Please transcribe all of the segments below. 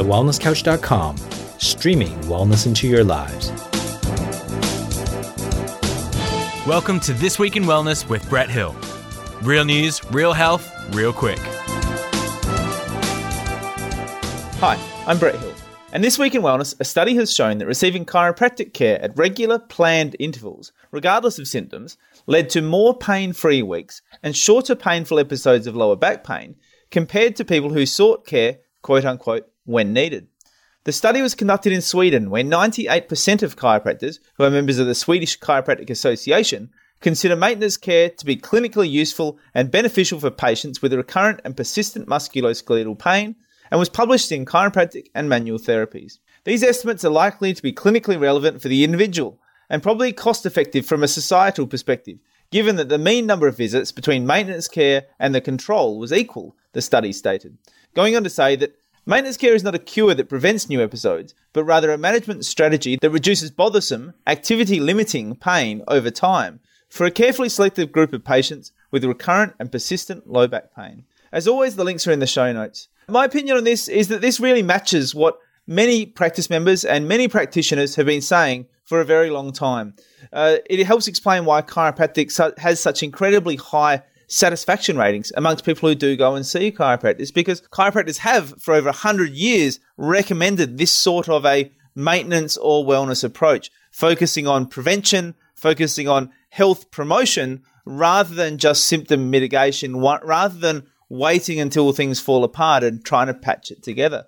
thewellnesscouch.com, streaming wellness into your lives. Welcome to This Week in Wellness with Brett Hill. Real news, real health, real quick. Hi, I'm Brett Hill. And this week in wellness, a study has shown that receiving chiropractic care at regular, planned intervals, regardless of symptoms, led to more pain free weeks and shorter painful episodes of lower back pain compared to people who sought care, quote unquote, when needed. The study was conducted in Sweden, where 98% of chiropractors, who are members of the Swedish Chiropractic Association, consider maintenance care to be clinically useful and beneficial for patients with recurrent and persistent musculoskeletal pain and was published in Chiropractic and Manual Therapies. These estimates are likely to be clinically relevant for the individual and probably cost effective from a societal perspective, given that the mean number of visits between maintenance care and the control was equal, the study stated. Going on to say that maintenance care is not a cure that prevents new episodes, but rather a management strategy that reduces bothersome, activity limiting pain over time for a carefully selected group of patients with recurrent and persistent low back pain. As always, the links are in the show notes. My opinion on this is that this really matches what many practice members and many practitioners have been saying for a very long time. Uh, it helps explain why chiropractic has such incredibly high satisfaction ratings amongst people who do go and see chiropractors because chiropractors have, for over 100 years, recommended this sort of a maintenance or wellness approach, focusing on prevention, focusing on health promotion, rather than just symptom mitigation, rather than waiting until things fall apart and trying to patch it together.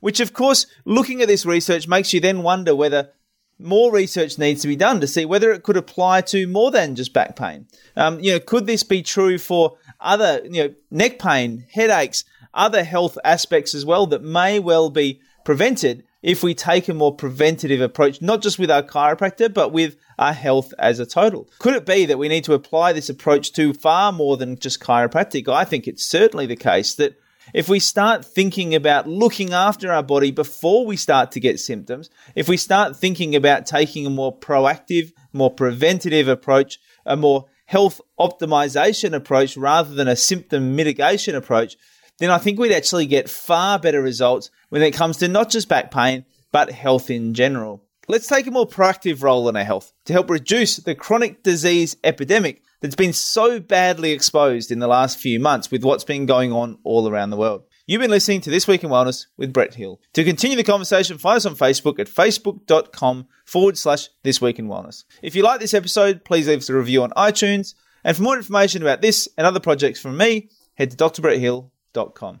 Which, of course, looking at this research makes you then wonder whether more research needs to be done to see whether it could apply to more than just back pain. Um, you know, could this be true for other, you know, neck pain, headaches, other health aspects as well that may well be prevented if we take a more preventative approach, not just with our chiropractor, but with our health as a total. Could it be that we need to apply this approach to far more than just chiropractic? I think it's certainly the case that if we start thinking about looking after our body before we start to get symptoms, if we start thinking about taking a more proactive, more preventative approach, a more health optimization approach rather than a symptom mitigation approach, then I think we'd actually get far better results when it comes to not just back pain, but health in general. Let's take a more proactive role in our health to help reduce the chronic disease epidemic that's been so badly exposed in the last few months with what's been going on all around the world. You've been listening to This Week in Wellness with Brett Hill. To continue the conversation, find us on Facebook at facebook.com forward slash This Week in Wellness. If you like this episode, please leave us a review on iTunes. And for more information about this and other projects from me, head to drbretthill.com.